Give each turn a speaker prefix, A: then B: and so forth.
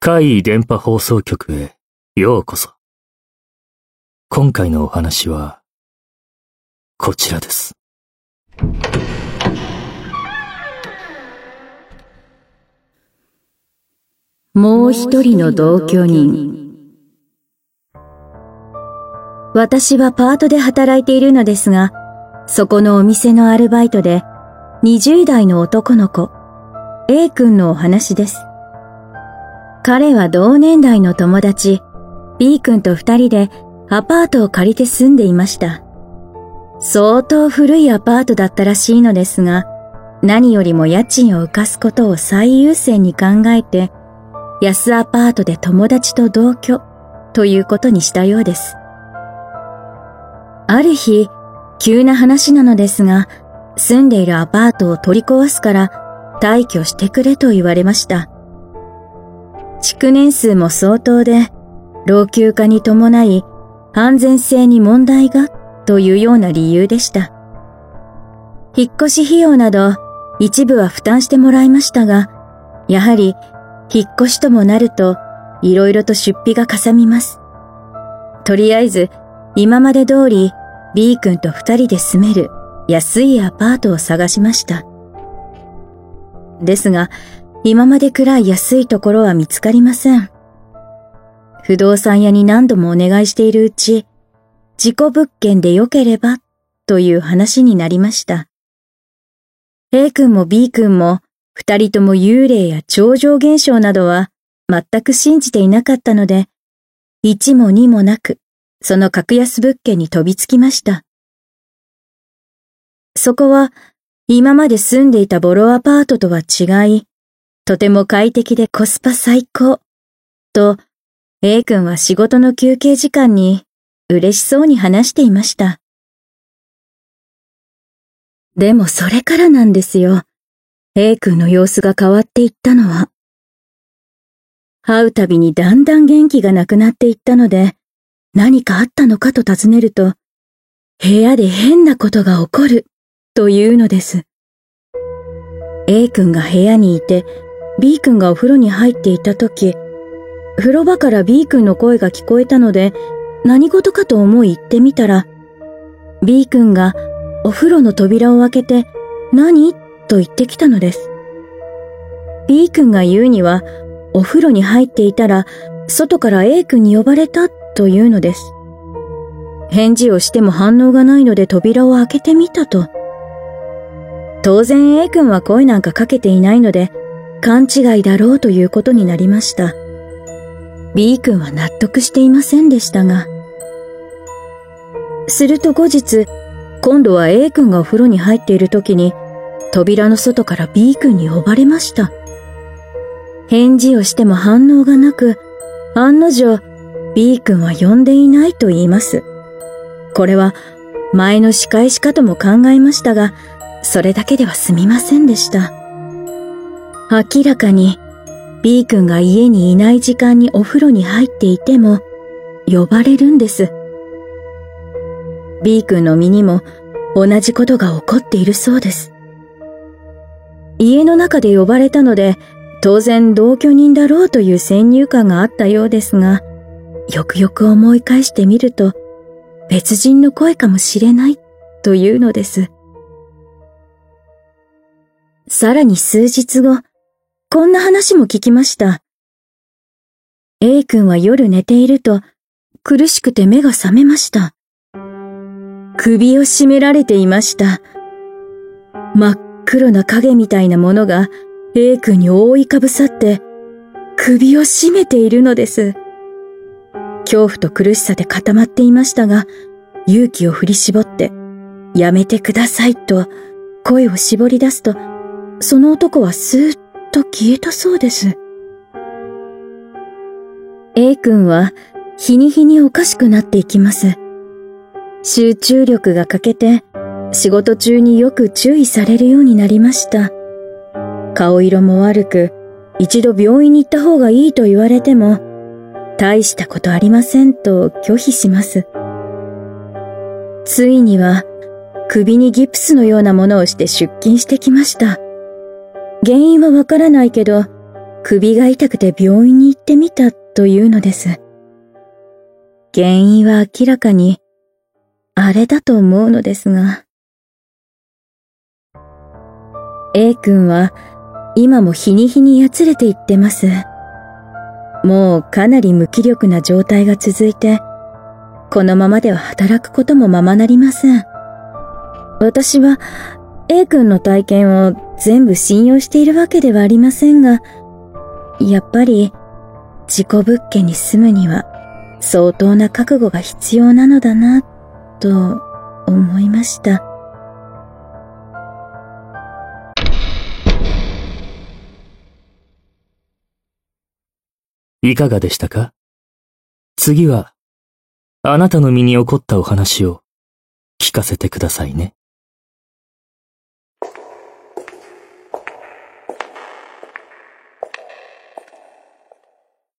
A: 怪異電波放送局へようこそ。今回のお話は、こちらです。
B: もう一人の同居人。私はパートで働いているのですが、そこのお店のアルバイトで、20代の男の子、A 君のお話です。彼は同年代の友達、B 君と二人でアパートを借りて住んでいました。相当古いアパートだったらしいのですが、何よりも家賃を浮かすことを最優先に考えて、安アパートで友達と同居ということにしたようです。ある日、急な話なのですが、住んでいるアパートを取り壊すから退去してくれと言われました。築年数も相当で、老朽化に伴い安全性に問題がというような理由でした。引っ越し費用など一部は負担してもらいましたが、やはり引っ越しともなると色々と出費がかさみます。とりあえず今まで通り B 君と二人で住める安いアパートを探しました。ですが、今までくらい安いところは見つかりません。不動産屋に何度もお願いしているうち、事故物件で良ければという話になりました。A 君も B 君も二人とも幽霊や超常現象などは全く信じていなかったので、一も二もなく、その格安物件に飛びつきました。そこは今まで住んでいたボロアパートとは違い、とても快適でコスパ最高。と、A 君は仕事の休憩時間に嬉しそうに話していました。でもそれからなんですよ。A 君の様子が変わっていったのは。会うたびにだんだん元気がなくなっていったので、何かあったのかと尋ねると、部屋で変なことが起こる、というのです。A 君が部屋にいて、B 君がお風呂に入っていた時、風呂場から B 君の声が聞こえたので、何事かと思い行ってみたら、B 君がお風呂の扉を開けて、何？と言ってきたのです。B 君が言うには、お風呂に入っていたら、外から A 君に呼ばれたというのです。返事をしても反応がないので扉を開けてみたと。当然 A 君は声なんかかけていないので、勘違いだろうということになりました。B 君は納得していませんでしたが。すると後日、今度は A 君がお風呂に入っている時に、扉の外から B 君に呼ばれました。返事をしても反応がなく、案の定、B 君は呼んでいないと言います。これは前の仕返しかとも考えましたが、それだけでは済みませんでした。明らかに B 君が家にいない時間にお風呂に入っていても呼ばれるんです。B 君の身にも同じことが起こっているそうです。家の中で呼ばれたので当然同居人だろうという先入観があったようですが、よくよく思い返してみると別人の声かもしれないというのです。さらに数日後、こんな話も聞きました。A 君は夜寝ていると苦しくて目が覚めました。首を絞められていました。真っ黒な影みたいなものが A 君に覆いかぶさって首を絞めているのです。恐怖と苦しさで固まっていましたが、勇気を振り絞って、やめてくださいと声を絞り出すと、その男はスーッと消えたそうです。A 君は日に日におかしくなっていきます。集中力が欠けて仕事中によく注意されるようになりました。顔色も悪く一度病院に行った方がいいと言われても大したことありませんと拒否します。ついには首にギプスのようなものをして出勤してきました。原因はわからないけど、首が痛くて病院に行ってみたというのです。原因は明らかに、あれだと思うのですが。A 君は今も日に日にやつれていってます。もうかなり無気力な状態が続いて、このままでは働くこともままなりません。私は A 君の体験を全部信用しているわけではありませんが、やっぱり事故物件に住むには相当な覚悟が必要なのだな、と思いました。
A: いかがでしたか？次は、あなたの身に起こったお話を聞かせてくださいね。